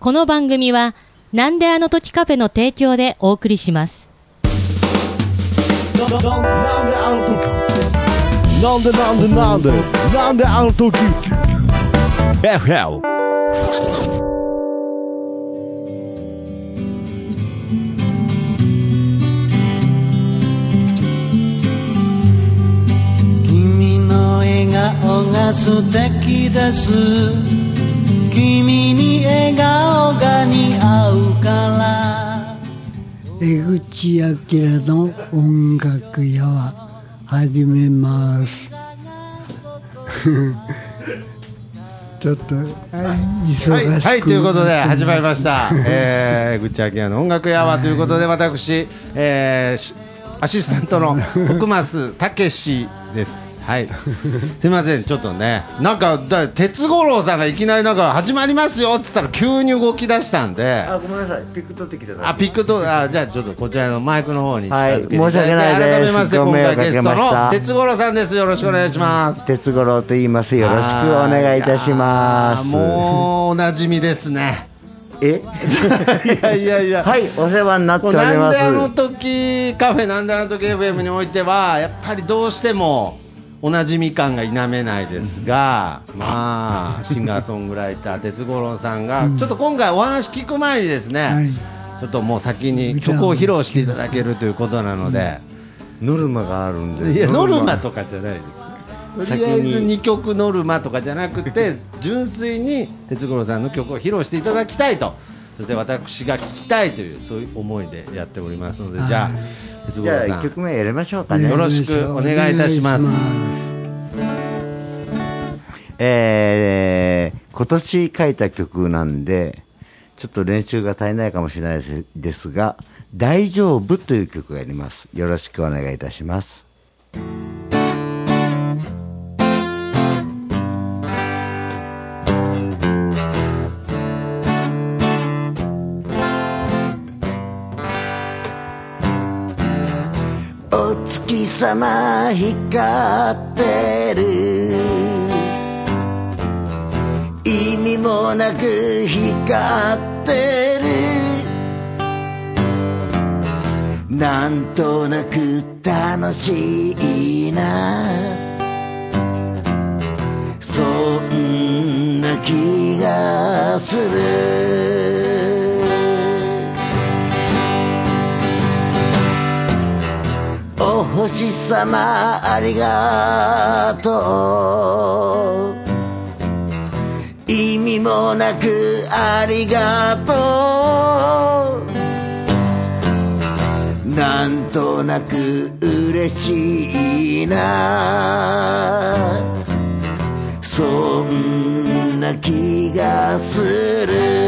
この番組は、なんであの時カフェの提供でお送りします。なんでなんでなんでなんであの時。FL 君の笑顔が素敵です。君に笑顔が似合うから。江口明の音楽屋は始めます。ちょっとあ忙しくはい、はい、ということで始まりましした、えー、ぐっちあきやの音楽屋はということで私、えーしアシスタントの奥増武史です。はい、すみません、ちょっとね、なんかだ哲五郎さんがいきなりなんか始まりますよっつったら急に動き出したんで。あ、ごめんなさい。ピック取ってきてた。あピックとあじゃあちょっとこちらのマイクの方に近づけてはい申し訳ないです改めまして今回ゲストの哲五郎さんですよろしくお願いします鉄五郎と言います。よろしくお願いいたします。もうおなじみですねえ、いやいやいや。はい、お世話になっておりなんまであのす。時カフェなんであの時 FM においてはやっぱりどうしてもおなじみ感が否めないですが、まあシンガーソングライター哲五郎さんが、ちょっと今回お話聞く前にですね、はい。ちょっともう先に曲を披露していただけるということなので、ノルマがあるんで。いやノルマとかじゃないですとりあえず先に2曲ノルマとかじゃなくて 純粋に哲五郎さんの曲を披露していただきたいとそして私が聴きたいというそういう思いでやっておりますのでじゃあ哲五じゃあ、郎さん一曲目やりましょうかねよ。ろしくお願いいたしますえー、今年書いた曲なんで、ちょっと練習が足りないかもしれないですですが、大丈夫という曲をやります。よろしくお願いいたします。様光ってる意味もなく光ってるなんとなく楽しいなそんな気がするお星様ありがとう。意味もなくありがとう。なんとなく嬉しいな。そんな気がする。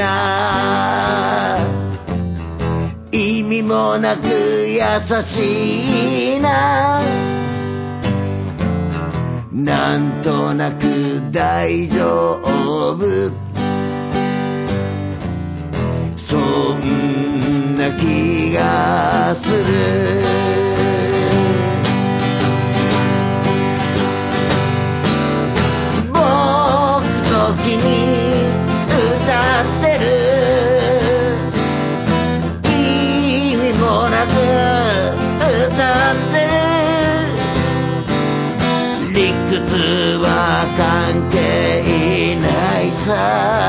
な。意味もなく優しいな。なんとなく大丈夫。そんな気がする。な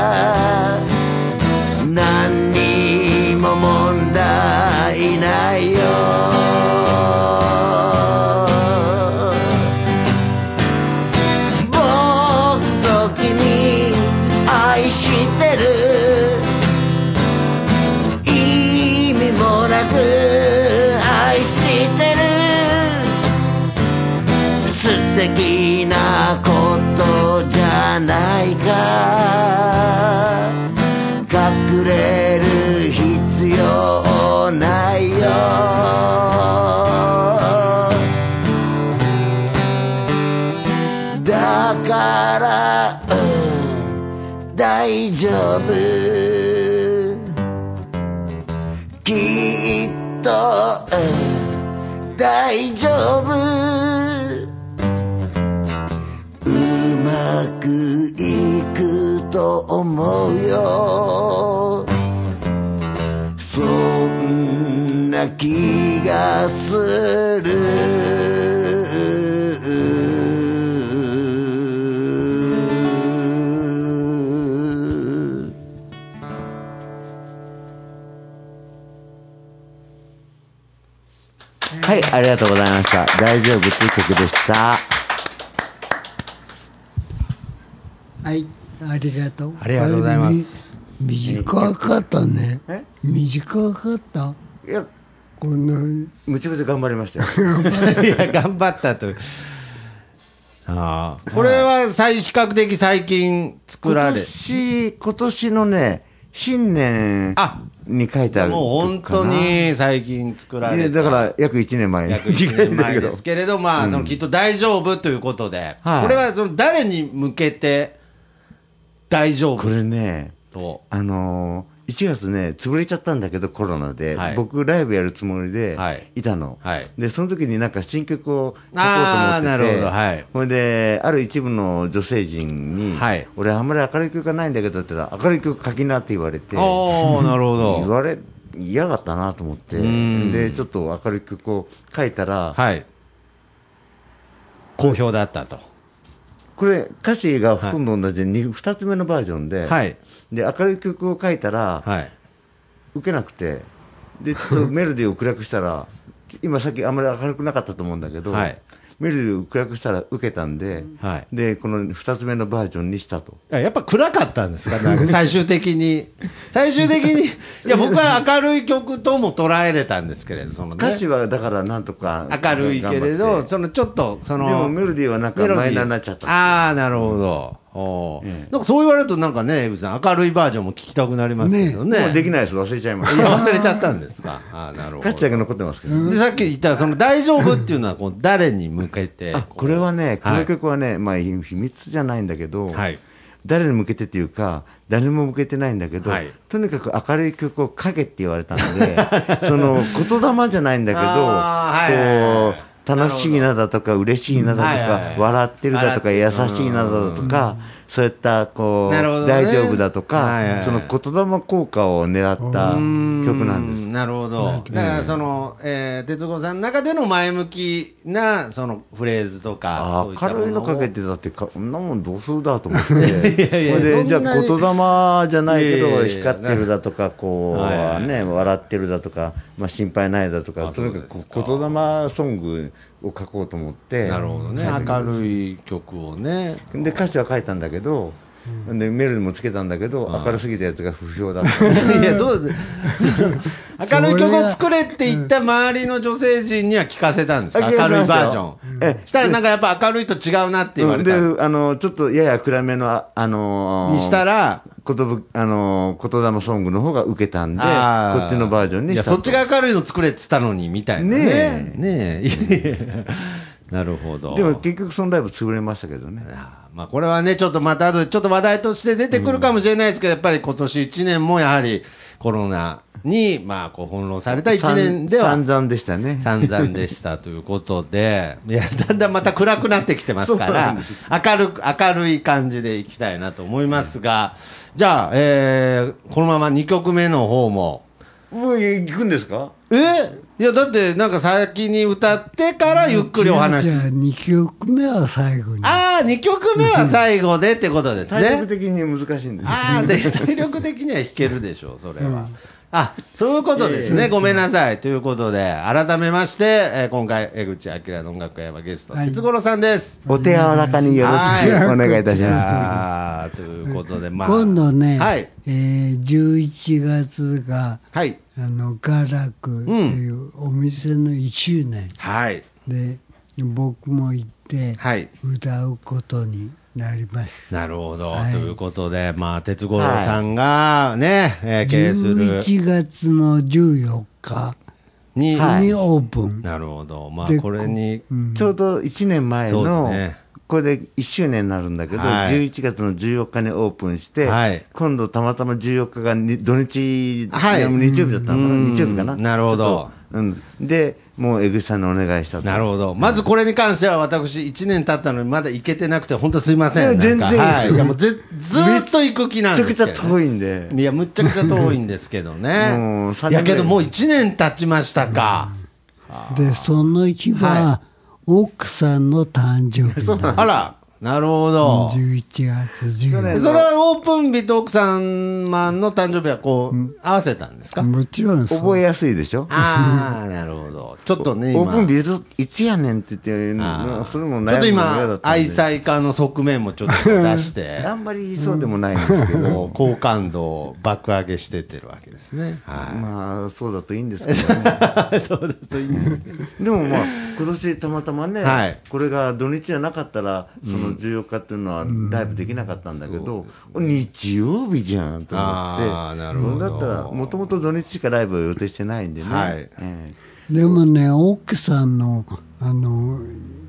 丈夫。うまくいくと思うよ。そんな気がする。ありがとうございました。大丈夫という曲でした。はい、ありがとう。ありがとうございますみ。短かったねえ？短かった？いや、この、むちゃくちゃ頑張りましたよ。いや、頑張ったと。ああ。これは最、比較的最近作ら今れ。年、今年のね、新年あに書いてあるもう本当に最近作られた。いやだから約1年前。に約1年前ですけれど、まあ、そのきっと大丈夫ということで、はい。これはその誰に向けて大丈夫これね、と。あのー、1月ね、潰れちゃったんだけど、コロナで、はい。僕、ライブやるつもりではい。いたの、はい。でその時になんか新曲を書こうと思ってて、あーなるほど。はい。ほいで、ある一部の女性陣に、はい。俺、あんまり明るい曲がないんだけどって言ったら、明るい曲書きなって言われて、なるほど。言われ嫌がったなと思って、ん。でちょっと明るい曲を書いたら、はい。好評だったと。これ、歌詞がほとんど同じで、二2つ目のバージョンで、はい。で明るい曲を書いたら、はい。受けなくて、でちょっとメロディーを暗くしたら、今さっきあんまり明るくなかったと思うんだけど、はいメロディーを暗くしたら受けたんで、はいでこの2つ目のバージョンにしたと。いややっぱ暗かったんですか、か最終的に。最終的に、いや、僕は明るい曲とも捉えれたんですけれど、そのね。歌詞はだからなんとか明るいけれど、そのちょっと、その。でもメロディーはなんかマイナーになっちゃったああ、なるほど。なんかそう言われると、なんかね、江口さん、明るいバージョンも聞きたくなりますけどね。もうできないです、忘れちゃいましいや、た。忘れちゃったんですか。ああ、なるほど。歌詞だけ残ってますけど。で、さっき言った、その大丈夫っていうのは、こう、誰に向けて。あこれはね、こはいの曲はね、まあ秘密じゃないんだけど、はい。誰に向けてっていうか、誰も向けてないんだけど、はいとにかく明るい曲を書けって言われたので、その言霊じゃないんだけど、こう、楽しいなだとか、嬉しいなだとかい、笑ってるだとか、優しいなだとか、そういった、こう、ね。大丈夫だとはいはいはい。か、その言霊効果を狙った曲なんです。なるほど。だから、その、えー、哲子さんの中での前向きな、そのフレーズとか。明るいのかけてたってか、そんなもんどうするだと思って、いやいでじゃあ言霊じゃないけど、光ってるだとか、こう、はいはいはい。ね、笑ってるだとか、まあ、心配ないだとか、あとにかく言霊ソングを書こうと思って、なるほどね。明るい曲をね。で歌詞は書いたんだけど、でメロディーもつけたんだけど、明るすぎたやつが不評だった。いや、どう 明るい曲を作れって言った周りの女性陣には聞かせたんです明るいバージョン。えしたらなんかやっぱ明るいと違うなって言われた。であのちょっとやや暗めの、ああのーにしたら、ことぶあのー言霊ソングの方が受けたんで、あーこっちのバージョンにしたといや、そっちが明るいの作れって言ったのに、みたいなね。ねねえ。いやいやなるほど。でも結局そのライブ潰れましたけどね。まあ、これはね、ちょっとまた後でちょっと話題として出てくるかもしれないですけど、やっぱり今年1年もやはりコロナに、まあ、こう翻弄された1年では散々でしたね。散々でしたということで、いや、だんだんまた暗くなってきてますから明るく、明るい感じでいきたいなと思いますが、じゃあ、えー、このまま2曲目の方も、もう行くんですか？え？いや、だってなんか先に歌ってからゆっくりお話。じゃあ2曲目は最後に。ああ、2曲目は最後でってことですね。体力的に難しいんですよ。ああ、で、体力的には弾けるでしょう、それは。あ、そういうことですね。ごめんなさい。ということで、改めまして、えー今回、江口明の音楽会はゲスト、はい哲五郎さんです。お手柔らかによろしくお願いいたしいます。ということで、まあ。今度ね、はい。えー11月がはい。あのガラクというお店の1周年はい。で僕も行ってはい。歌うことになります。なるほど、はい。ということで、まあ、鉄五郎さんがね、えー経営する。11月の14日に、はい。にオープン。なるほど、まあ、でこれに、うん。ちょうど1年前そうの、ですねこれで1周年になるんだけど、はい。11月の14日にオープンして、はい。今度たまたま14日がに土日、はい。日曜日だったのかな、うん。日曜日かな？なるほど。うん、で、もう江口さんにお願いしたと。なるほど、まずこれに関しては、私、1年経ったのに、まだ行けてなくて、本当すいません、いや全然なんかはい、いいですいやもうぜずーっと行く気なんめちゃくちゃですけど、遠いんで。いや、むっちゃくちゃ遠いんですけどね。もう、三い。やけど、もう1年経ちましたか、で、その日は、は奥さんの誕生日あら、なるほど。11月14それはオープン日と奥様の誕生日はこう、合わせたんですか？日。もちろん覚えやすいでしょ？ああ、なるほど。ちょっとね、今。オープン日いついつやねんって言って、それもちょっと今愛妻家の側面もちょっと出して、あんまりそうでもないんですけど、好感度を爆上げしてってるわけですね。はまあそうだといいんですけど。そうだといいんですけど。でもまあ今年たまたまね、はいこれが土日じゃなかったらその14日っていうのはライブできなかったんだけど、日曜日じゃんと思って。あーなるほど。だったらもともと土日しかライブを予定してないんでね、はい。えでもね、奥さんの、あの、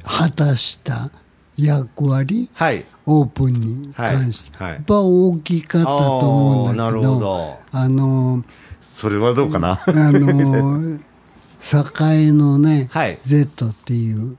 果たした役割、はい。オープンに関して、はい。はい。やっぱ大きかったと思うんだけど、ほど。あの、えそれはどうかな、あの、栄のね、はい。Z っていう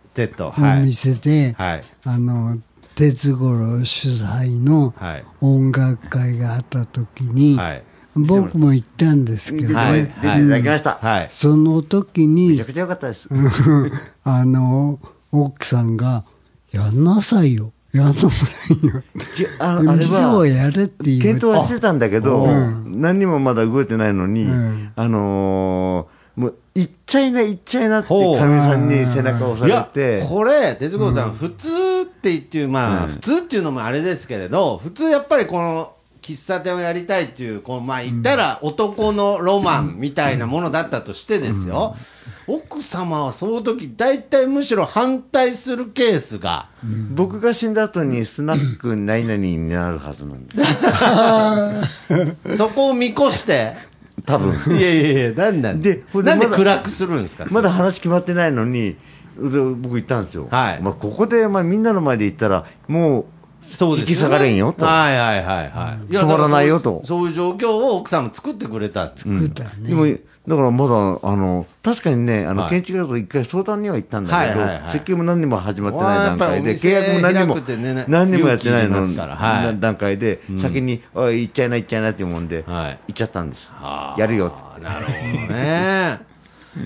はい。店で、はい。あの、鉄五郎主催のはい。音楽会があった時に、はい。僕も行ったんですけどね、はい。出ていただきました、はい。その時にめちゃ、くちゃ良かったです、あの、奥さんが、やんなさいよ、やんなさいよ。ちああれはやれって言検う討はしてたんだけど、うん。何にもまだ動いてないのに、うん。あのーもう行っちゃいな、行っちゃいなって、かみさんに背中を押されて、これ、哲子さん、普通って言ってまあ、うん。普通っていうのもあれですけれど、普通やっぱりこの喫茶店をやりたいっていう、こうまあ、言ったら男のロマンみたいなものだったとしてですよ、奥様はその時大体むしろ反対するケースが、僕が死んだ後にスナック何々になるはずなんです。そこを見越して、多分。いやいやいや、なんなんでなんで暗くするんですか、まだ話決まってないのに、で僕行ったんですよ。はいまあ、ここで、まあ、みんなの前で言ったら、もそうです引き下がれんよと。はいはいはいはい。止まらないよと。そうそういう状況を奥さんも作ってくれた。作ったう、ね。でも、だからまだ、あの、確かにね、あの、はい。建築だと一回相談には行ったんだけど、はいはいはい。設計も何にも始まってない段階で、契約も何にも何にもやってないの段階で、先に、おい、行っちゃいな、行っちゃいなって思うんで、はい。行っちゃったんです。やるよ。なるほどね。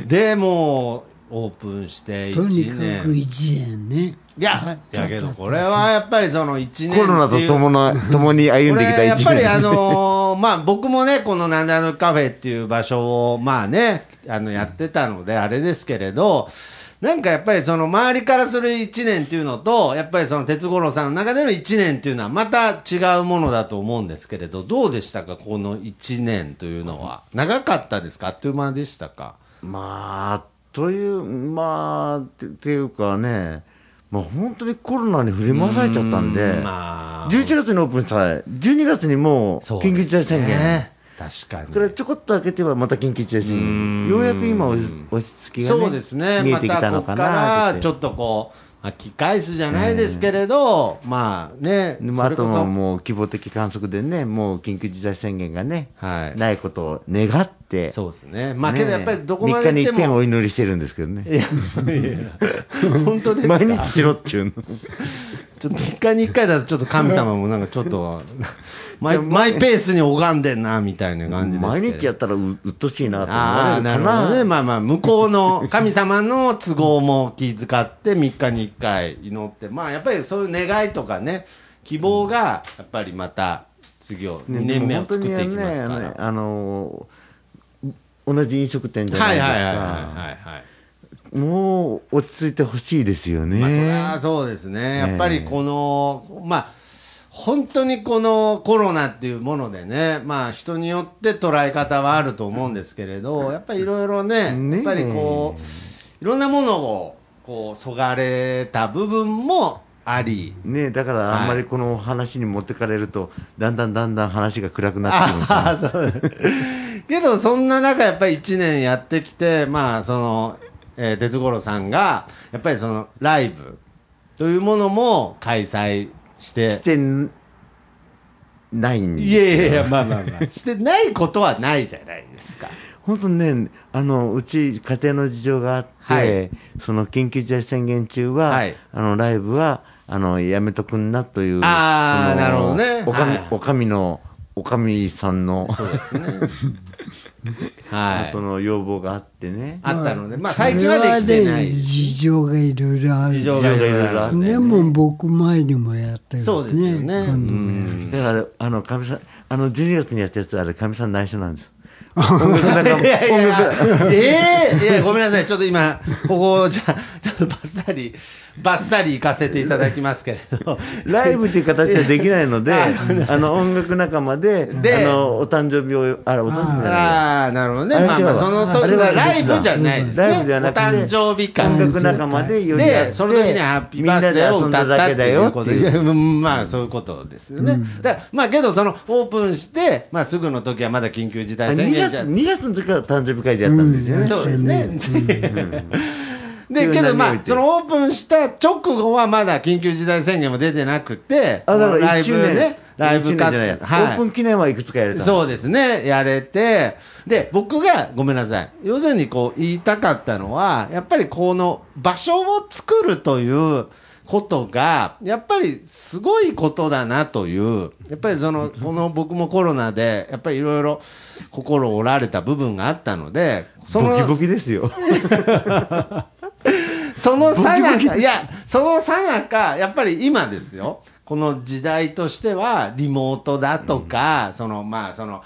で、もう、オープンしてとに1か年。く1年ね。いや、いやけど、これはやっぱりその1年。コロナと共な共に歩んできたこれや。っぱりあのー まあ僕もね、このなんであのカフェっていう場所を、まあね、あのやってたので、あれですけれど、なんかやっぱりその周りからする1年っていうのと、やっぱりその哲五郎さんの中での1年っていうのはまた違うものだと思うんですけれど、どうでしたか、この1年というのは？長かったですか？あっという間でしたか？まあ、という、まあ、っていうかね、まあ本当にコロナに振り回されちゃったんで、うまあ、11月にオープンしたら、12月にもう緊急事態宣言。ね確かに。それちょこっと開けてはまた緊急事態宣うん言。ようやく今落ち落ち着きがね、そうですね、見えてきたのかまたここかなってらちょっとこう、まあ、機返すじゃないですけれど、まあね、あとももう希望的観測でね、もう緊急事態宣言がね、はい。ないことを願って、そうですね、まあねけどやっぱりどこまで3日に一遍行っても、お祈りしてるんですけどね。いやいや。本当ですか？毎日しろっちゅうの。ちょっと3日に1回だと、ちょっと神様もなんかちょっと、マイマイペースに拝んでんなみたいな感じです毎日やったらううっとしいなと思われるかなるほどね。な。まあまあ、向こうの神様の都合も気遣って、3日に1回祈って、まあやっぱりそういう願いとかね、希望が、やっぱりまた、次を、2年目を作っていきますから。ねねあの同じ飲食店じゃなはいいですはいはいはいか。はい。もう落ち着いてほしいですよね。まあ、それはそうですね。やっぱりこの、まあ、本当にこのコロナっていうものでね、まあ人によって捉え方はあると思うんですけれど、やっぱりいろいろね、やっぱりこう、いろんなものをこうそがれた部分もあり。ね、だからあんまりこの話に持ってかれると、だんだんだんだん話が暗くなってくる けどそんな中やっぱり1年やってきてまあその、えー哲五郎さんがやっぱりそのライブというものも開催して。してないんですいよやいやいやまあまあまあ。してないことはないじゃないですか。本当ね、あのうち、家庭の事情があって、はい。その緊急事態宣言中は、はい。あのライブはあのやめとくんなという、あーそのなるほどね。おかみ、はい。おかみの、おかみさんの、そうですね はい。その要望があってね。あったのでまあ最近はできてない。それはね事情がいろいろある。事情がいろいろあるんででも僕前にもやったよそうですよね。今度もやる。だから、あの、かみさん、あの、12月にやったやつ、あれ、かみさん内緒なんです。音楽仲間いやいや。いや、ええ。いや、ごめんなさい。ちょっと今、ここ、じゃあ、ちょっとバッサリ、バッサリ行かせていただきますけれど。ライブっていう形ではできないので、ああの、音楽仲間で、であの、お誕生日を、あら、お誕生日じゃないやああ、なるほどね。まあまあ、その時はライブじゃないですね。ライブじゃなく誕生日会。音楽仲間で寄りで、その時にハッピーバースデーを歌ったっていうことまあ、そういうことですよね。だからまあ、けど、その、オープンして、まあ、すぐの時はまだ緊急事態宣2言月じゃ。2月の時から誕生日会でやったんですよね。そうですね。で、うん けどまあそのオープンした直後はまだ緊急事態宣言も出てなくて、あ、だからライ1周年、ブね、ライブカカット、ット、オープン記念はいくつかやれた。そうですね、やれて、で、僕が、ごめんなさい、要するにこう言いたかったのは、やっぱりこの場所を作るということが、やっぱりすごいことだなという、やっぱりその、この僕もコロナで、やっぱりいろいろ心折られた部分があったので、そのボキボキですよ。そのさなか、いや、そのさなか、やっぱり今ですよ、この時代としては、リモートだとか、その、まあ、その、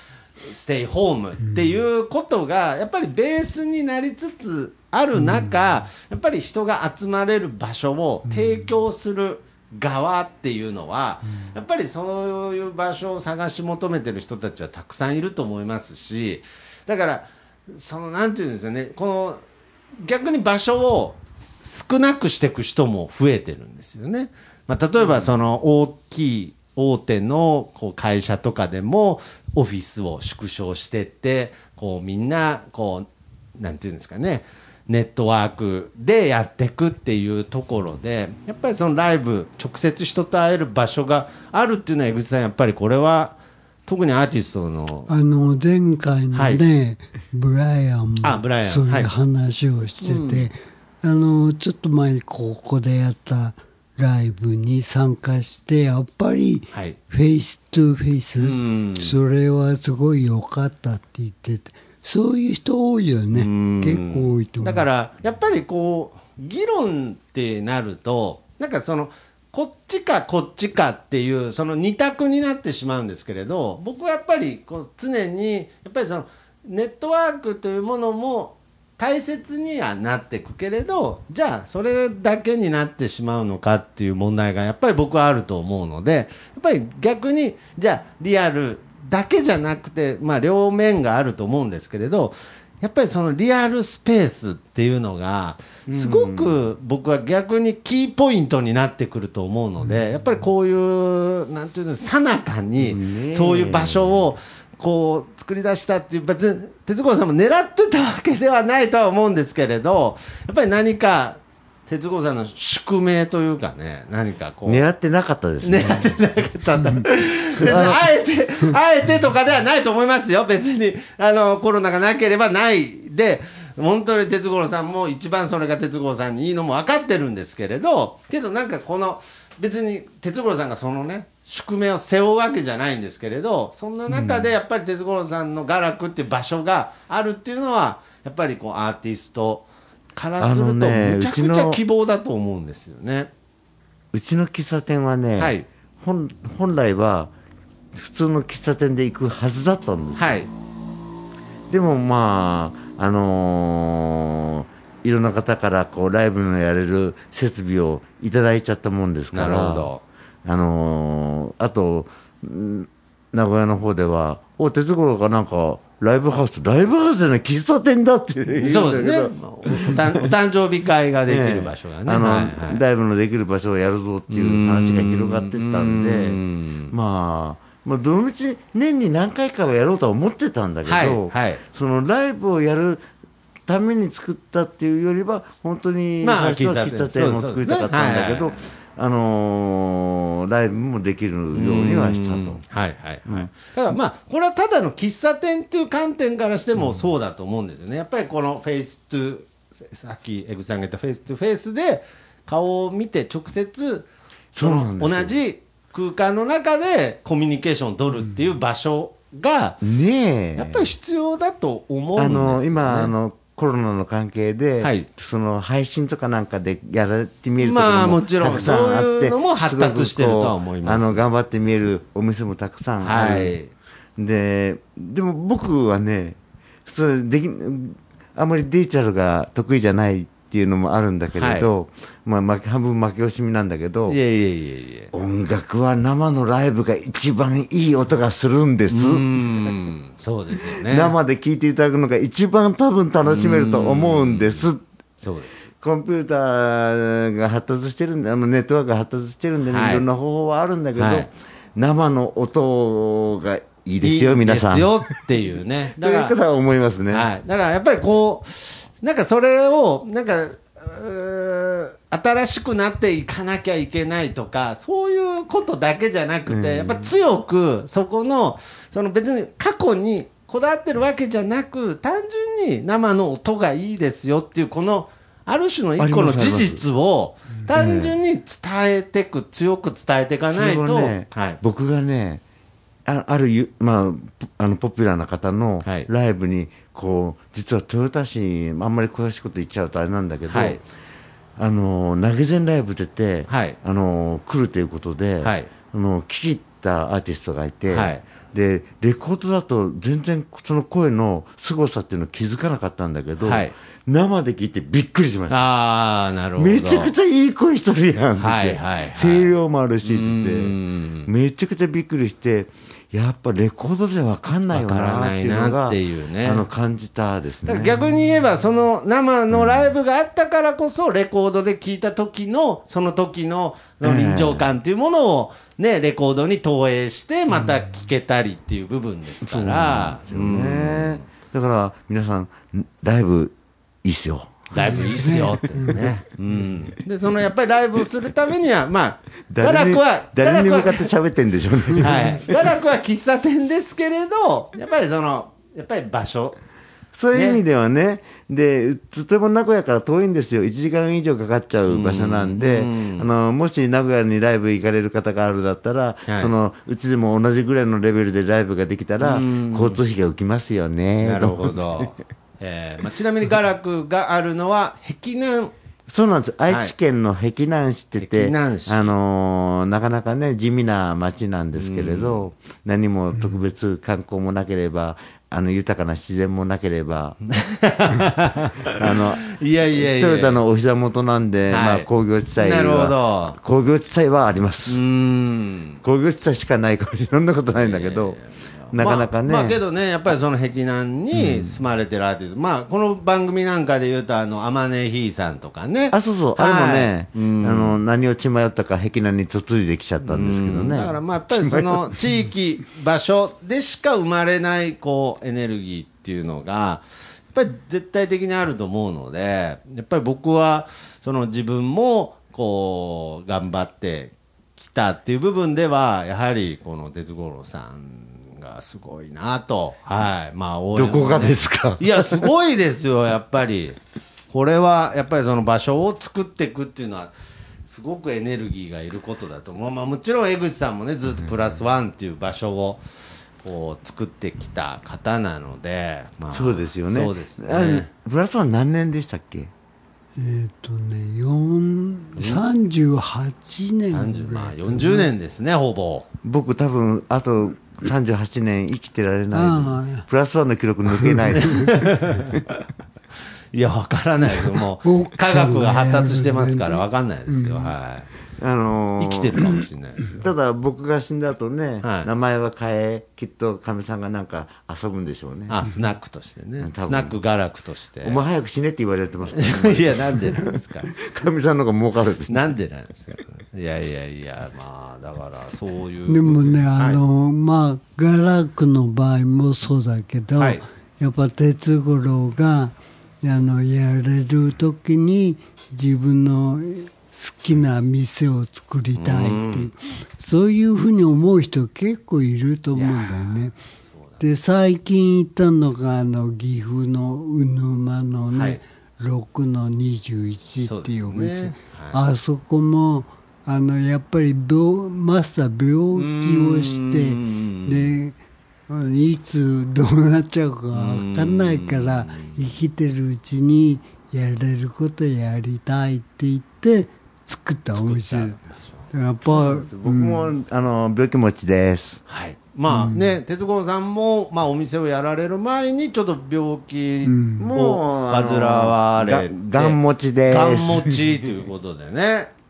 ステイホームっていうことが、やっぱりベースになりつつある中、やっぱり人が集まれる場所を提供する側っていうのは、やっぱりそういう場所を探し求めてる人たちはたくさんいると思いますし、だから、その、なんていうんですかね、この、逆に場所を少なくしていく人も増えてるんですよね。まあ、例えばその大きい大手のこう会社とかでもオフィスを縮小してってこうみんなこうなんていうんですかねネットワークでやっていくっていうところでやっぱりそのライブ直接人と会える場所があるっていうのは江口さんやっぱりこれは特にアーティストのあの前回のね、はい。ブライアンもあブライアン。そうはい。いう話をしてて、あのちょっと前にここでやったライブに参加してやっぱりはい。フェイストゥフェイス、うん。それはすごい良かったって言っててそういう人多いよね。うん。結構多いと思う。だからやっぱりこう議論ってなるとなんかそのこっちかこっちかっていうその二択になってしまうんですけれど僕はやっぱりこう常にやっぱりそのネットワークというものも大切にはなっていくけれどじゃあそれだけになってしまうのかっていう問題がやっぱり僕はあると思うのでやっぱり逆にじゃあリアルだけじゃなくて、まあ、両面があると思うんですけれどやっぱりそのリアルスペースっていうのがすごく僕は逆にキーポイントになってくると思うのでやっぱりこういうなんていうのさなかねにえ。そういう場所をこう作り出したっていう別に哲子さんも狙ってたわけではないとは思うんですけれどやっぱり何か哲子さんの宿命というかね何かこう狙ってなかったですね。狙ってなかったんだ。あえて、あえてとかではないと思いますよ。別に、あの、コロナがなければないで、本当に哲五郎さんも一番それが哲五郎さんにいいのも分かってるんですけれど、けどなんかこの、別に哲五郎さんがそのね、宿命を背負うわけじゃないんですけれど、そんな中でやっぱり哲五郎さんの画楽っていう場所があるっていうのは、やっぱりこうアーティストからすると、むちゃくちゃ希望だと思うんですよね。うちの喫茶店はね、はい本本来は普通の喫茶店で行くはずだったんです。はい。でもまあ、あのーいろんな方からこうライブのやれる設備をいただいちゃったもんですから、なるほど。あのーあと、うん名古屋の方では、お哲五郎がなんか、ライブハウス、ライブハウスじゃない、喫茶店だって言うそうですね。お誕生日会ができる場所がね。あの、はいはい。ライブのできる場所をやるぞっていう話が広がってったんで、うん。まあ、まあ、どのみち年に何回かはやろうとは思ってたんだけど、はいはい。そのライブをやるために作ったっていうよりは、本当にまあ最初は喫茶店。店を作りたかったんだけどそうですね、あのーライブもできるようにはしたと。はいはいはい。だからまあ、これはただの喫茶店っていう観点からしてもそうだと思うんですよね。やっぱりこのフェイストゥ、さっき江口さんが言ったフェイストゥフェイスで顔を見て直接、同じ空間の中でコミュニケーションを取るっていう場所が、ねえ。やっぱり必要だと思うんあですよ、ね。の今あのコロナの関係で、はい。その配信とかなんかでやられてみるとまあころももちろん。たくさんあってそういうのも発達してるとは思います。あの頑張って見えるお店もたくさんある、はい。ででも僕はねそれできあまりデジタルが得意じゃないっていうのもあるんだけれど、まあ、負け半分負け惜しみなんだけどいえいえいえいえ。音楽は生のライブが一番いい音がするんです。うん、そうですよね。生で聴いていただくのが一番多分楽しめると思うんです。そうです。コンピューターが発達してるんで、あのネットワークが発達してるんでね、はいい、ろんな方法はあるんだけど、はい生の音がいいですよ、皆さん。いいですよっていうね。ということは思いますね。はい。だからやっぱりこう、なんかそれを、なんか、新しくなっていかなきゃいけないとか、そういうことだけじゃなくて、やっぱ強く、そこの、その別に過去にこだわってるわけじゃなく、単純に生の音がいいですよっていう、この、ある種の一個の事実を、単純に伝えてく、強く伝えていかないと、ねはい。僕がね、ああるゆ、まあ、ポあのポピュラーな方のはい。ライブに、こう、実は豊田市、あんまり詳しいこと言っちゃうとあれなんだけど、はい。あの投げ銭ライブ出て、はい。あの来るということで、はい。あの聞き入ったアーティストがいて、はい。でレコードだと全然その声の凄さっていうの気づかなかったんだけど、はい。生で聞いてびっくりしました。ああ、なるほど。めちゃくちゃいい声しとるやんって。はいはいはい。声量もあるしって。めちゃくちゃびっくりしてやっぱレコードじゃ分かんないよわなっていうのがね。あの感じたですね。逆に言えば、その生のライブがあったからこそ、レコードで聴いた時の、その時の臨場感っていうものを、ね、レコードに投影して、また聴けたりっていう部分ですから、そうなんですよね、だから皆さんライブいいっすよライブいいっすよってね。うん。で、そのやっぱりライブをするためには、まあ、ガラクは、誰に向かってガ喋ってんでしょうね、は はい。ガラクは喫茶店ですけれど、やっぱりその、やっぱり場所。そういう意味ではねでとても名古屋から遠いんですよ1時間以上かかっちゃう場所なんで、うんあのもし名古屋にライブ行かれる方があるだったら、はいそのうちでも同じぐらいのレベルでライブができたら、うん交通費が浮きますよねなるほど。えーまあ、ちなみにガラクがあるのは、碧南。そうなんです。愛知県の碧南市ってて、碧南市。あのーなかなかね、地味な町なんですけれど、何も特別観光もなければ、あの、豊かな自然もなければ、あの、いやいやいや。トヨタのお膝元なんで、はい。まあ工業地帯は、なるほど。工業地帯はあります。うーん。工業地帯しかないから、いろんなことないんだけど、なかなかね、まあ、まあけどね、やっぱりその碧南に住まれてるアーティスト、まあ、この番組なんかで言うと、あの、天音ひいさんとかね。あ、そうそう、あれもね、はい。うん。あの、何を血迷ったか碧南に嫁いできちゃったんですけどね。だからまあやっぱりその地域、場所でしか生まれないこうエネルギーっていうのが、やっぱり絶対的にあると思うので、やっぱり僕はその自分もこう頑張ってきたっていう部分では、やはりこの哲五郎さんがすごいなと、はい、まあどこがですか？いや、すごいですよ、やっぱり。これは、やっぱりその場所を作っていくっていうのは、すごくエネルギーがいることだと思う。まあもちろん江口さんもね、ずっとプラスワンっていう場所を、こう、作ってきた方なので、まあそうですよね。そうですあね。ブラスは何年でしたっけ？えっ、とね、4 38年30まあぐらいかな。40年ですね、ほぼ。僕多分、あと38年生きてられない。プラスワンの記録抜けない。いや、わからないですよ。もう、科学が発達してますから、わかんないですよ。はい。あのー生きてるかもしれないですよ。ただ僕が死んだ後ね、はい名前は変え、きっとかみさんがなんか遊ぶんでしょうね。あ、スナックとしてね。スナックガラクとして。お前早く死ねって言われてますけ いや、なんでなんですか。ど、かみさんの方が儲かるって。なんでなんですか。いやいやいや、まあ、だから、そういう。でもね、はいあの、まあ、ガラクの場合もそうだけど、はいやっぱ哲五郎が、あの、やれる時に自分の好きな店を作りたいっていう、そういうふうに思う人結構いると思うんだよね。で、最近行ったのが、あの、岐阜の鵜沼のね、はい。6の21っていうお店。そうですね。あそこも、あの、やっぱり病、マスター病気をしうてん、で、いつどうなっちゃうかわかんないから、生きてるうちにやれることやりたいって言って、作ったお店。やっぱ、僕も、あの、病気持ちです。はい。まあね、哲五郎さんも、まあ、お店をやられる前に、ちょっと病気をあの患われて、ががん持ちです。がん持ちということでね。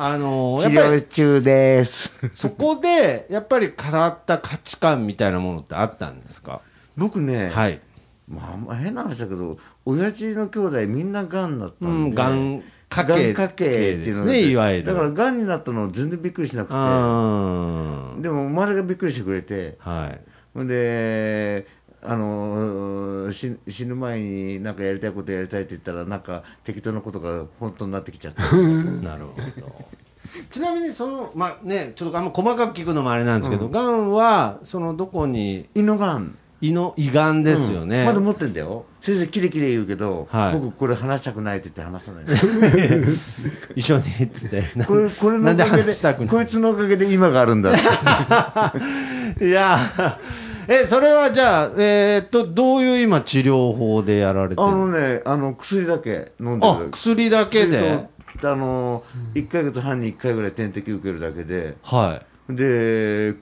あの治やっぱり療中です。そこで、やっぱり変わった価値観みたいなものってあったんですか？僕ね、はい。まああんま変な話だけど、親父の兄弟みんながんだったうんん、で。がん家がん系家系っていうのですね、いわゆる。だから、がんになったの全然びっくりしなくて。うん。でも、周りがびっくりしてくれて。はい。ほんで、あの死死ぬ前になんかやりたいことやりたいって言ったら、なんか適当なことが本当になってきちゃった。なるほど。ちなみに、その、まあね、ちょっとあんま細かく聞くのもあれなんですけど、が、んは、その、どこに、胃のがん。胃の胃がんですよね。うんまだ持ってんだよ。先生、キレキレ言うけど、はい僕これ話したくないって言って話さない。一緒に、っつって。これ、これのおかげで、こいつのおかげで今があるんだ。いや、え、それはじゃあ、えーっと、どういう今治療法でやられてあるのね、あの、薬だけ飲んである。、薬だけで？あの、1ヶ月半に1回ぐらい点滴受けるだけで、はで、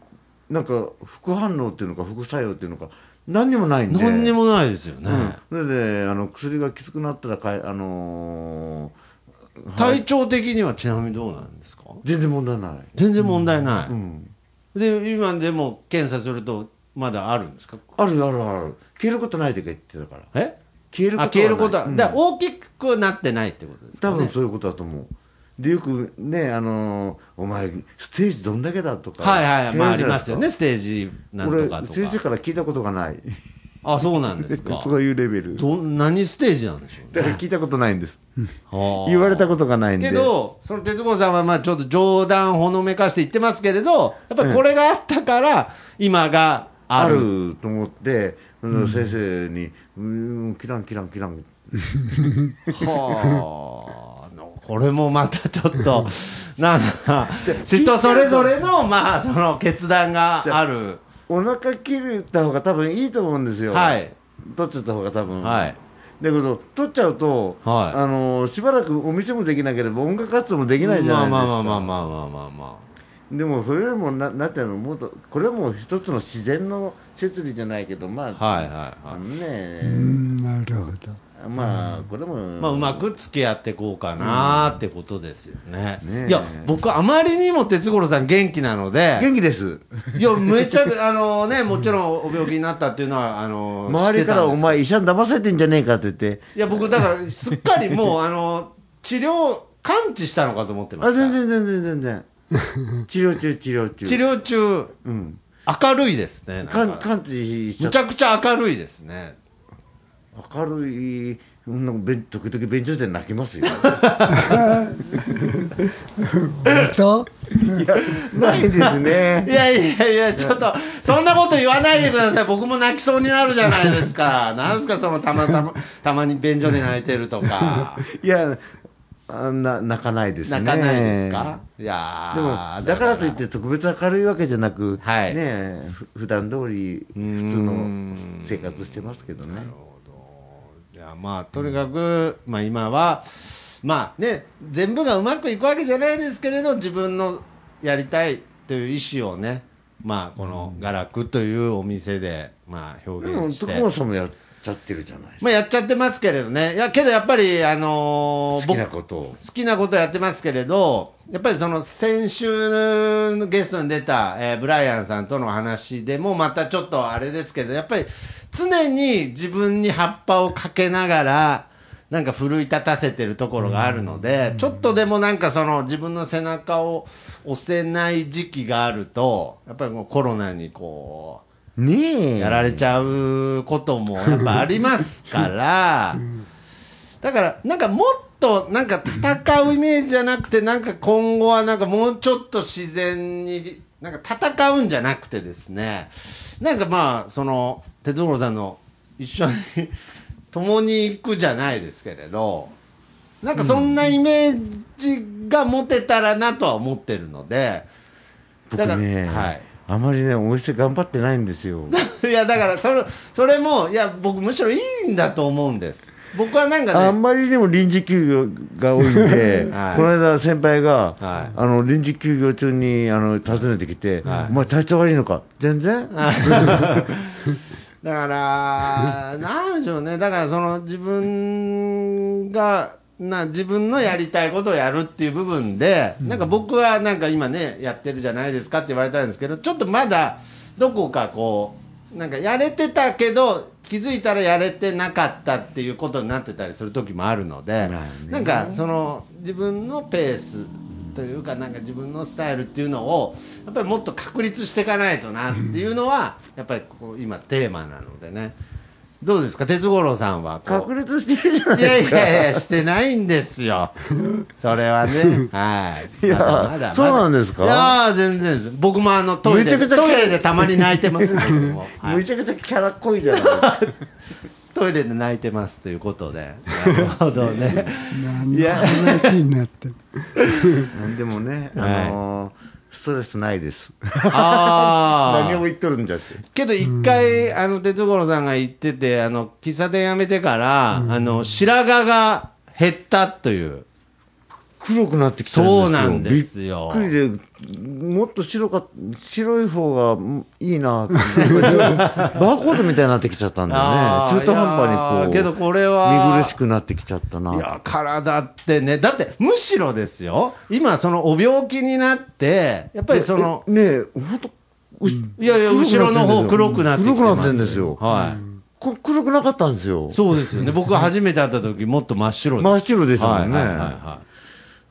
なんか、副反応っていうのか、副作用っていうのか、何にもないんい。で。何にもないですよね。うん、それであの薬がきつくなったらかい、あのー体調的にはちなみにどうなんですか？全然問題ない、全然問題ない。うん、で、今でも検査すると、まだあるんですか？あるあるある。消えることないって言ってたから。え？消えることは消えることは、うん。だ大きくなってないってことですか、ね、多分そういうことだと思うでよくねあのーお前ステージどんだけだとかはいはい、まあありますよね、ステージなんとかと俺先生か。から聞いたことがない。あ、そうなんですか。そういうレベル。ど何ステージなんでしょうね。だから聞いたことないんです。はあ。言われたことがないんで。けど、その哲子さんはまあちょっと冗談ほのめかして言ってますけれど、やっぱりこれがあったから、今があある。ると思って、先生に「うーんキランキランキラン」はあ、これもまたちょっと、なんか、人それぞれの、まあ、その決断がある。お腹切れた方が多分いいと思うんですよ。はい。取っちゃった方が多分。はい。だけど、取っちゃうと、はいあのしばらくお店もできなければ音楽活動もできないじゃないですか。まあまあまあまあまあまあまあまでも、それよりもな、なんていうの、もっと、これはもう一つの自然の摂理じゃないけど、まあ、あ。はいはいはあのね、うん、なるほど。まあ、これも、い。まあ、うまく付き合っていこうかなってことですよね。ねえいや、僕、あまりにも哲五郎さん元気なので、元気です。いや、めちゃく、あのね、もちろんお病気になったっていうのは、あの周りから、お前医者に騙されてんじゃねえかって言って、いや、僕、だから、すっかりもう、あの、治療、完治したのかと思ってまあ、した。全然全然全然。治療中、治療中。治療中、うん。明るいですね。なんかかん感知しちむちゃくちゃ明るいですね。明るい、なんか時々便所で泣きますよ。本当？ないですいね。やいやいや、ちょっと、そんなこと言わないでください。僕も泣きそうになるじゃないですか。なんすか、その、たまたま、たまに便所で泣いてるとか。いや、あな泣かないですね。泣かないですか？いやーでも、だからといって特別明るいわけじゃなく、はいねふ普段通り普通の生活してますけどね。いやまあとにかく、まあ、今はまあね全部がうまくいくわけじゃないですけれど自分のやりたいという意思をねまあこの「ガラク」というお店でまあで表も、現して徳間さんもやっちゃってるじゃないですか。まあやっちゃってますけれどね。いや、けどやっぱり、あのー好きなことを。好きなことやってますけれど、やっぱりその先週のゲストに出た、えーブライアンさんとの話でもまたちょっとあれですけど、やっぱり常に自分に葉っぱをかけながら、なんか奮い立たせてるところがあるので、ちょっとでもなんかその自分の背中を押せない時期があると、やっぱりもうコロナにこう、ねえ。やられちゃうこともやっぱありますから、だからなんかもっとなんか戦うイメージじゃなくて、なんか今後はなんかもうちょっと自然に、なんか戦うんじゃなくてですね、なんかまあ、その、鉄五郎さんの一緒に共に行くじゃないですけれど、なんかそんなイメージが持てたらなとは思ってるので、僕ね、はい。あまりね、お店頑張ってないんですよ。いやだからそれそれもいや僕むしろいいんだと思うんです僕はなんかねあんまりにも臨時休業が多いんで、はい。この間、先輩が、はい。あの臨時休業中にあの訪ねてきて、はい。お前、体調悪いのか、全然、だからなんでしょうね。だからその自分がな自分のやりたいことをやるっていう部分で、なんか僕はなんか今ねやってるじゃないですかって言われたんですけどちょっとまだどこかこうなんかやれてたけど気づいたらやれてなかったっていうことになってたりする時もあるので、なんかその自分のペースというかなんか自分のスタイルっていうのをやっぱりもっと確立していかないとなっていうのはやっぱりこう今テーマなのでねどうですか？鉄五郎さんは確立してるじゃないいやいですか。やいやしてないんですよ。それはね。はい。いやまだまだ。そうなんですか？いや全然です。僕もあのトイレトイレでたまに泣いてますけども、はい。めちゃくちゃキャラ濃いじゃない。トイレで泣いてますということで。なるほどね。何の話になってるでもね、あはい。のーストレスないです。ああ 何を言っとるんじゃって。けど一回、あの、鉄五郎さんが言ってて、あの、喫茶店辞めてから、あの、白髪が減ったという。黒くなってきたんですよ。そうなんですよびっくりで、もっと白か、白い方がうんいいなバーコードみたいになってきちゃったんだよね。中途半端にこう、けどこれは見苦しくなってきちゃったな。いや、体ってね、だって、むしろですよ、今、そのお病気になって、やっぱりその、えねえ、ほんと、うしいやいや、後ろの方黒くなって黒くなってんですよ。はい。こ黒くなかったんですよ。そうですよね。僕が初めて会った時、もっと真っ白で真っ白でしたもんねはいはいはいは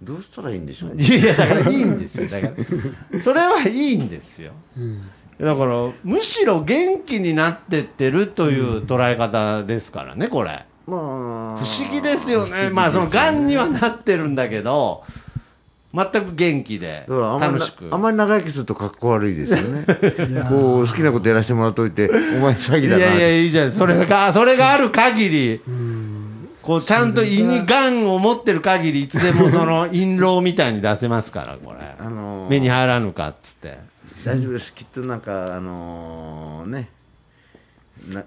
どうしたらいいんでしょうね。い。いや、だからいいんですよ。だから、それはいいんですよ。だから、むしろ元気になってってるという捉え方ですからね、これ。まあ、不思議ですよね。まあ、その、癌にはなってるんだけど、全く元気で、だからあんまり楽しく。あんまり長生きするとかっこ悪いですよね。こう好きなことやらせてもらっといて、お前詐欺だな。いやいや、いいじゃない。それが、それがある限り、こう、ちゃんと胃に癌を持ってる限り、いつでもその、陰謀みたいに出せますから、これ。あのー目に入らぬか、っつって。大丈夫です。きっとなんか、あのーね、な、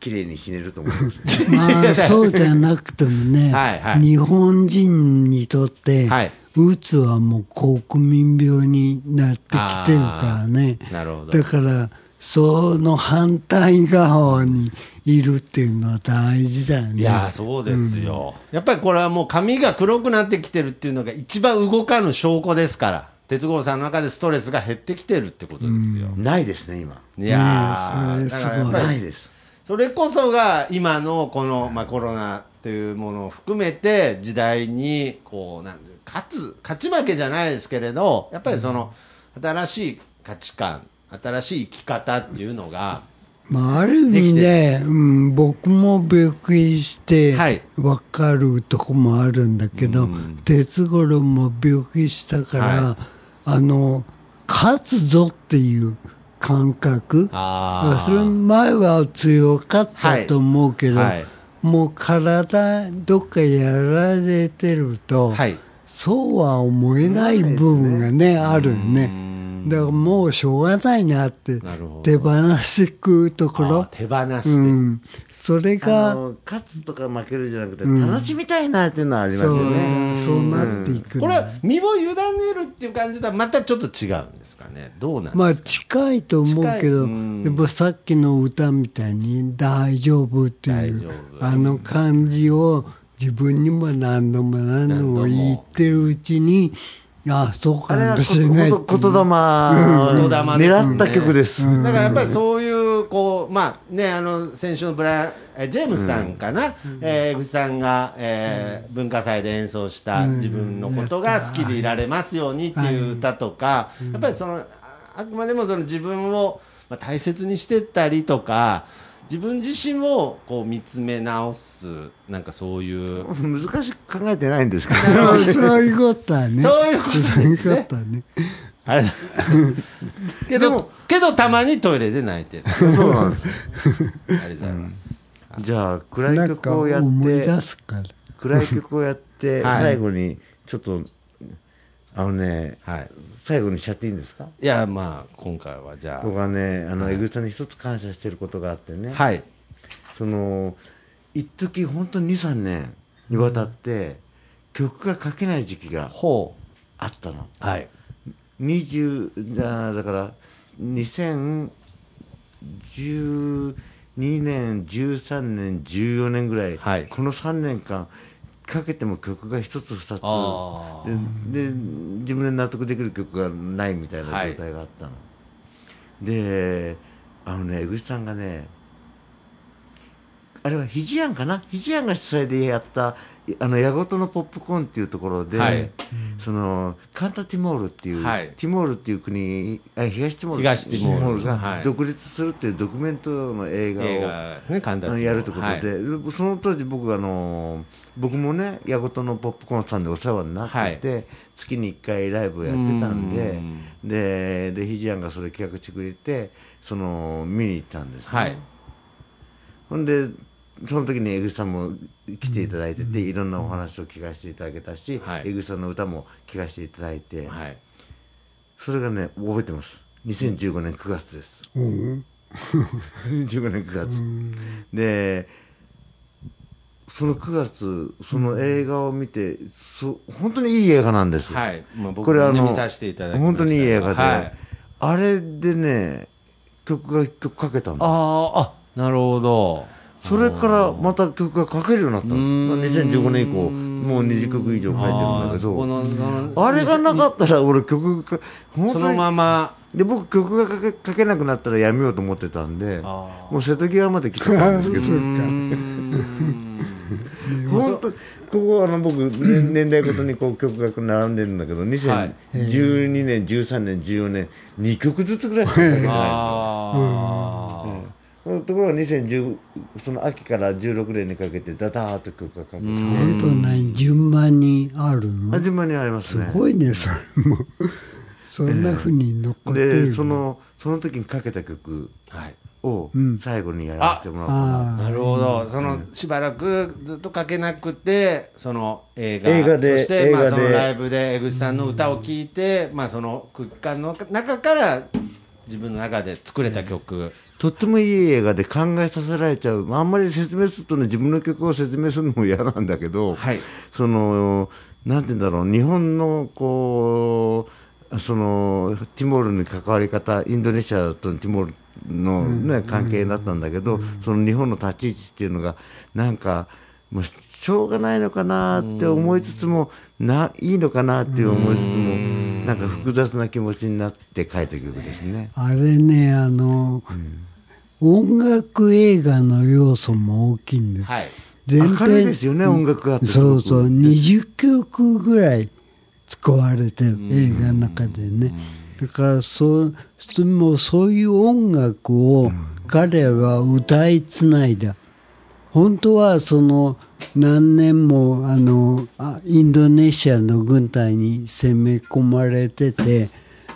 綺麗にひねると思います。まあそうじゃなくてもね、はいはい日本人にとって、はい。うつはもう国民病になってきてるからね。なるほどだ。から、その反対側にいるっていうのは大事だよね。いやーそうですよ、やっぱりこれはもう髪が黒くなってきてるっていうのが一番動かぬ証拠ですから、鉄五郎さんの中でストレスが減ってきてるってことですよ。ないですね、今。いやーそれすないです。それこそが今のこの、まあ、コロナというものを含めて時代にこうなん勝つ勝ち負けじゃないですけれどやっぱりその新しい価値観新しい生き方っていうのがまあ、ある意味で、うん、僕も病気してはい。分かるとこもあるんだけど、うん。鉄五郎も病気したから、はあの勝つぞっていう感覚。あー。それ前は強かったと思うけど、はい。もう体どっかやられてると、はい。そうは思えない部分がねあるよね。だからもうしょうがないなって手放していくところ。あ、手放して、うん、それあがの勝つとか負けるじゃなくて、楽しみたいなっていうのはありますよね。そうなっていくん。だこれは身を委ねるっていう感じとはまたちょっと違うんですかね。どうなんですか、まあ近いと思うけど、うん。でもさっきの歌みたいに「大丈夫」っていうあの感じを自分にも何度も何度も言ってるうちにああそうか。もしれないこ言霊。狙った曲です。だからやっぱりそういうこうまあねあの先週のブラえジェームスさんかな、えー江口さんが、えー文化祭で演奏した自分のことが好きでいられますようにっていう歌とか、やっぱりそのああくまでもその自分をまあ大切にしてったりとか自分自身をこう見つめ直すなんかそういう。難しく考えてないんですけど。そういうことはね。そういうことですね。そういうことはね。あれ けどけどたまにトイレで泣いてる。そうなんです。ありがとうございます、じゃあ暗い曲をやっ思いて出すから。暗い曲をやってはい。最後にちょっとあのねはい最後にしちゃっていいんですか？いやまあ今回はじゃ僕はねあの江口さんに一つ感謝してることがあってね、あはい。その一時本当に23年にわたって曲が書けない時期がほあったの。うはい。20だだから2012年13年14年ぐらい、はい。この3年間かけても曲が一つ二つ。あでで自分で納得できる曲がないみたいな状態があったの、であのね江口さんがねあれはひじやんかな？ひじやんが主催でやったあの矢事のポップコーンっていうところで、はい。そのカンタティモールっていう、はい。ティモールっていう国あ東ティモール。東ティモール。はい。が独立するっていうドキュメントの映画をやるってことで、はい。その当時僕あの僕もね矢事のポップコーンさんでお世話になってて、月に1回ライブをやってたんでうん。ででひじやんがそれ企画してくれてその見に行ったんですね、はい。ほんでその時に江口さんも来ていただいてて、いろんなお話を聞かせていただけたし、はい。江口さんの歌も聞かせていただいて、はい。それがね覚えてます。2015年9月です。う。ん15年9月、でその9月その映画を見て、そ本当にいい映画なんです、はい。まあ僕これあのもね見させていただきました。本当にいい映画で、はい。あれでね曲が一曲かけたんです。あーあなるほどそれからまた曲が書けるようになったんです。2015年以降もう20曲以上書いてるんだけど。あれがなかったら俺曲が本当にそのまま。で僕曲が書け書けなくなったらやめようと思ってたんであもう瀬戸際まで来てたんですけど。本当ここあの僕、ね年代ごとにこう曲が並んでるんだけど2012年13年14年2曲ずつぐらいしか書けてないんですよところが2010その秋から16年にかけてダダーッと曲が書けて。本当何順番にあるの？始まりありますすねごいねそれも。そんなふうに残ってるでそのその時にかけた曲はい。をうん。最後にやらせてもらおうかな、あなるほど、そのしばらくずっと書けなくて、その映画、映画でそして、まあ、映画で。そのライブで江口さんの歌を聴いて、まあ、その空間の中から自分の中で作れた曲、とってもいい映画で考えさせられちゃう、まあ、あんまり説明するとね自分の曲を説明するのも嫌なんだけど、はい。そのなんて言うんだろう。日本のこうそのティモールに関わり方インドネシアとティモールの、ね関係だったんだけど、その日本の立ち位置っていうのがなんかもうしょうがないのかなって思いつつも、ないいのかなって思いつつも、なんか複雑な気持ちになって書いた曲ですね。あれねあの、音楽映画の要素も大きいんです、はい、全明るいですよね音楽がそうそう20曲ぐらい使われてる映画の中でね。だからそうそもうそういう音楽を彼らは歌いつないだ。本当はその何年もあのあインドネシアの軍隊に攻め込まれてて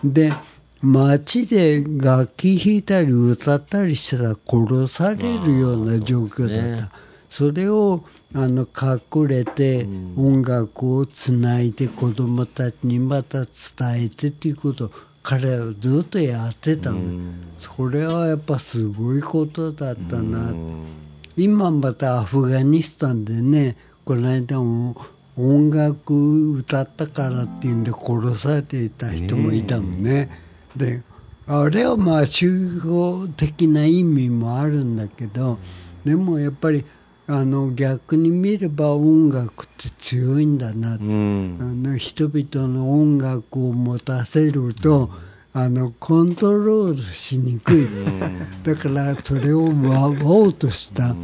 で街で楽器弾いたり歌ったりしたら殺されるような状況だった。それをあの隠れて音楽をつないで子供たちにまた伝えてっていうことを彼はずっとやってたの、それはやっぱすごいことだったな、今またアフガニスタンでねこの間も音楽歌ったからっていうんで殺されていた人もいたもんね。であれはまあ宗教的な意味もあるんだけどでもやっぱりあの逆に見れば音楽って強いんだなうん。あの人々の音楽を持たせると、あのコントロールしにくい、だからそれを奪おうとした、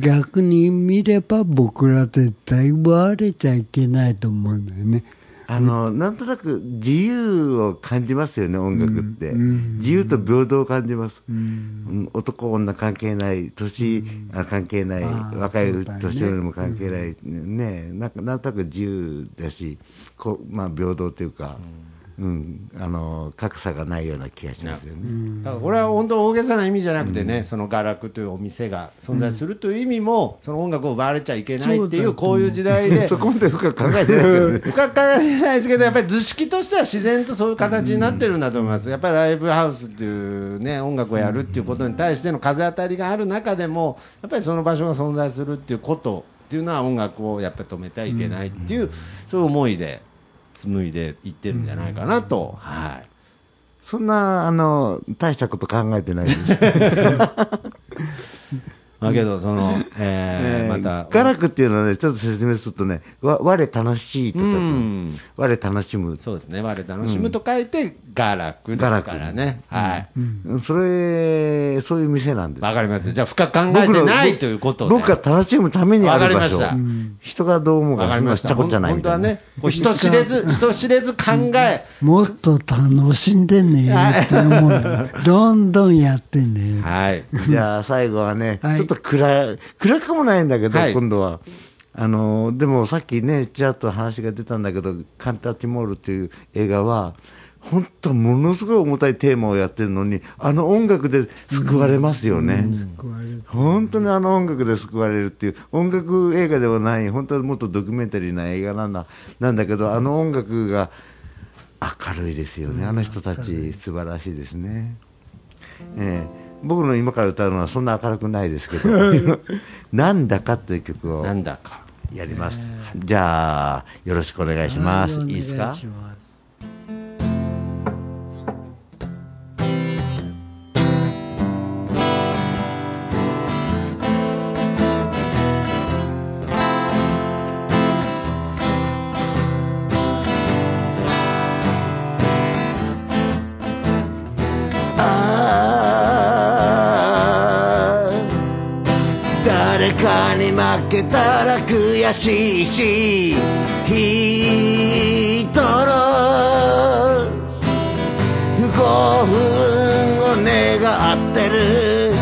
逆に見れば僕ら絶対奪われちゃいけないと思うんだよね。あのなんとなく自由を感じますよね、音楽って、自由と平等を感じます、うん。男、女関係ない、年、あ関係ない、若い年寄りも関係ない、ね。なん。かなんとなく自由だし、こうまあ、平等というか、うんあの、格差がないような気がしますよね。だからこれは本当大げさな意味じゃなくてね、そのガラクというお店が存在するという意味も、その音楽を奪われちゃいけないっていう、こういう時代で、そこまで深く考えてないね。深く考えないですけど、やっぱり図式としては自然とそういう形になってるんだと思います、やっぱりライブハウスっていう、ね、音楽をやるっていうことに対しての風当たりがある中でも、やっぱりその場所が存在するっていうことっていうのは、音楽をやっぱり止めてはいけないっていう、そういう思いで紡いでいってるんじゃないかなと。はいそんなあの大したこと考えてないです。まあけど、その、えーえーまた、ガラクっていうのはね、ちょっと説明するとね、わ我楽しいとか、うん我楽しむ、そうですね、我楽しむと書いて、ガラクですからね。はい。それ、そういう店なんです。わかります。じゃあ、深く考えてないということで。僕が楽しむためにある場所わかりました。人がどう思うか、わかりまし。そんなしたたこっちゃないみたいな。本当はね、人知れず、人知れず考え、もっと楽しんでねって思う。どんどんやってね。はい。じゃあ最後はね、はいちょっと暗い、暗くもないんだけど、はい今度は。あのでもさっきね、ちらっと話が出たんだけど、カンタティモールっていう映画は、本当、ものすごい重たいテーマをやってるのに、あの音楽で救われますよね。本当にあの音楽で救われるっていう、音楽映画ではない、本当はもっとドキュメンタリーな映画なんだなんだけど、あの音楽が明るいですよね、あの人たち、素晴らしいですね。ええ僕の今から歌うのはそんな明るくないですけど、なんだかという曲を。やります。じゃあ、よろしくお願いします。はいいいですか？悔しいし人の不幸運を願ってる。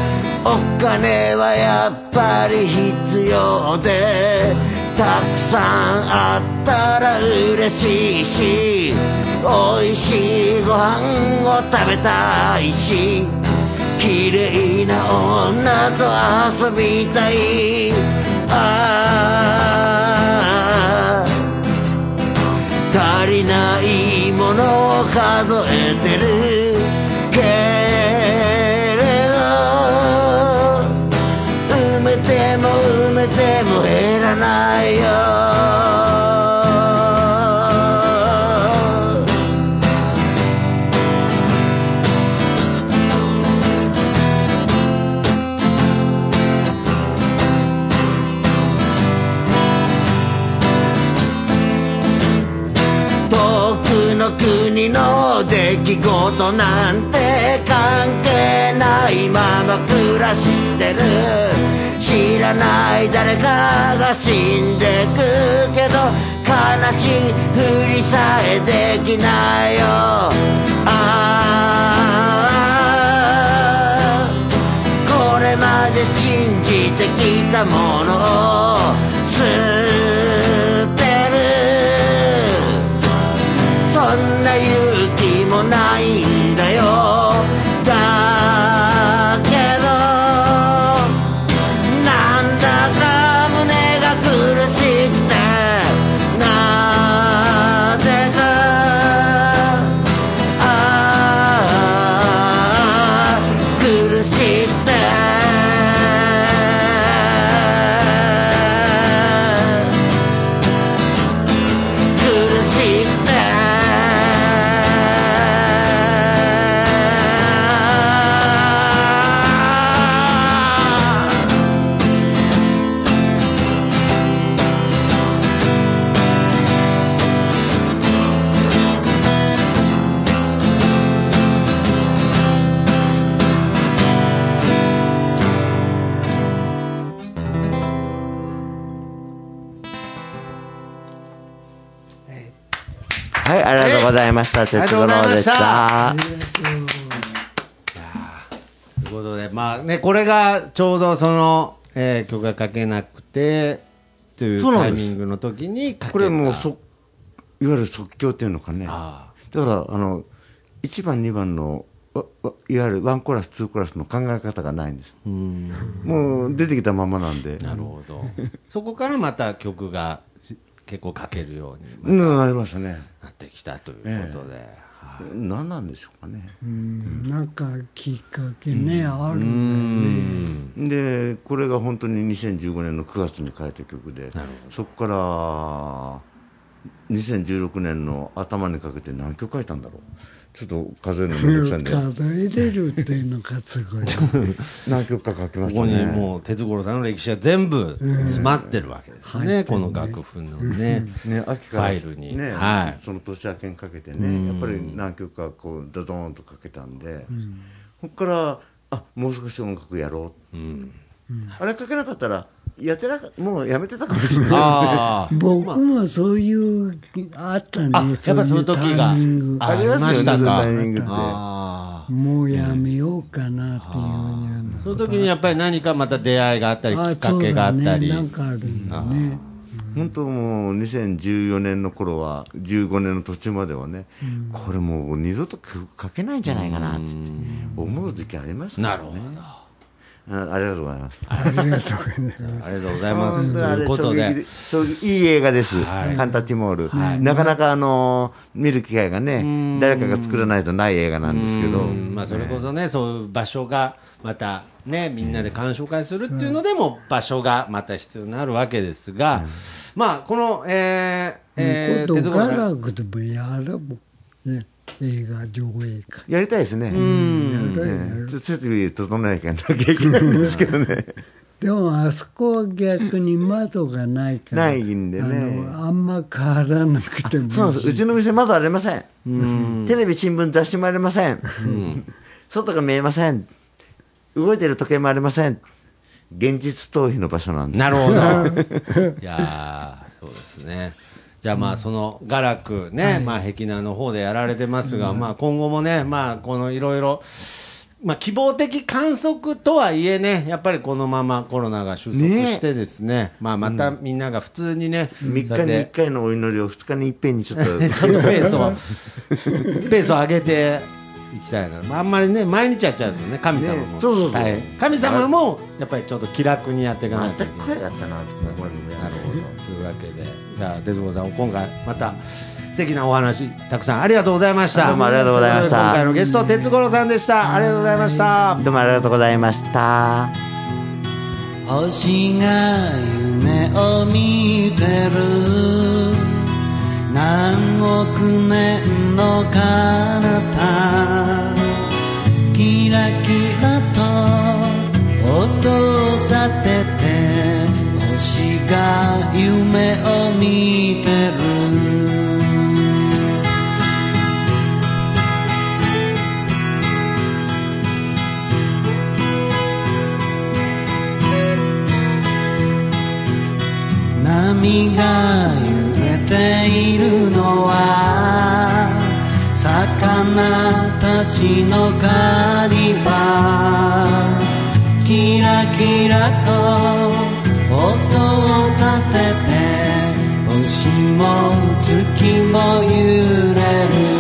お金はやっぱり必要でたくさんあったら嬉しいし美味しいご飯を食べたいし綺麗な女と遊びたい。足りないものを数えてるけれど埋めても埋めても減らないよ。の国の出来事なんて関係ないまま暮らしてる。知らない誰かが死んでくけど悲しいふりさえできないよ。ああこれまで信じてきたものをとうございました。哲五郎でした。ということで、まあね、これがちょうどその、えー曲が書けなくてというタイミングの時に書けたこれもうそ、いわゆる即興っていうのかね。だあから、あの、1番、2番の、いわゆるワンコーラス、ツーコーラスの考え方がないんです。もう出てきたままなんで。なるほどそこからまた曲がし結構書けるようにうん、なりましたね。なってきたということで、何なんでしょうかね。うんなんかきっかけね、あるんだよね。でこれが本当に2015年の9月に書いた曲でそこから2016年の頭にかけて何曲書いたんだろうちょっと数えるのめんどくさいんで。数えれるっていうのがすごい。何曲か書きまここにしたねもう哲五郎さんの歴史が全部詰まってるわけですね、この楽譜のね、ね、秋からファイルに。ね、はい。その年明けにかけてね、やっぱり何曲かこうドドーンとかけたんで、そこからあもう少し音楽やろう、あれかけなかったらやってなかもうやめてたかもしれない。僕もそういう、あったあね、やっぱそういう時がタイミング。あありましたかそういうタイミングって。ああもうやめようかなっていうふうなその時にやっぱり何かまた出会いがあったりきっかけがあったり、ね、なんかあるんだね。本当もう2014年の頃は15年の途中まではね、これもう二度と曲書けないんじゃないかなって。思う時ありますからね。なるほどあありがとうございます。ありがとうございます。ということで。いい映画です、はい。カンタティモール、なかなかあの見る機会がね誰かが作らないとない映画なんですけど、うん。まあ、それこそね、そういう場所がまたね、みんなで鑑賞会するっていうのでも、場所がまた必要になるわけですが、まあ、この、えーえー、今度ガラクでもやるもん、ね、映画上映会。やりたいですね、やるやる。設備整えなきゃいけないんですけどね。でもあそこは逆に窓がないから。ないんでね。あのあんま変わらなくてもいいし。そうです。うちの店まだありません。テレビ新聞雑誌もありません、外が見えません。動いてる時計もありません。現実逃避の場所なんで。なるほど。いやーそうですね。じゃあまあその雅楽ね、まあ壁南の方でやられてますが、まあ今後もね、まあこのいろいろ、まあ希望的観測とはいえね、やっぱりこのままコロナが収束してですね、まあまたみんなが普通にね、3日に1回のお祈りを2日にいっぺんにちょっとちょっと。ペースを、ペースを上げていきたいな。まあ、あんまりね、毎日やっちゃうとね、神様もねそうそうそう神様もやっぱりちょっと気楽にやっていかないといけない。なるほど。というわけで、じゃあ、哲子さん、今回また素敵なお話、たくさんありがとうございました。どうもありがとうございました今回のゲスト、哲五郎さんでした。ありがとうございました。どうもありがとうございました星が夢を見てる何億年の彼方キラキラと音を立てて星が夢を見てる。波が揺れているのは魚たちの狩り場。キラキラと音を立てて星も月も揺れる。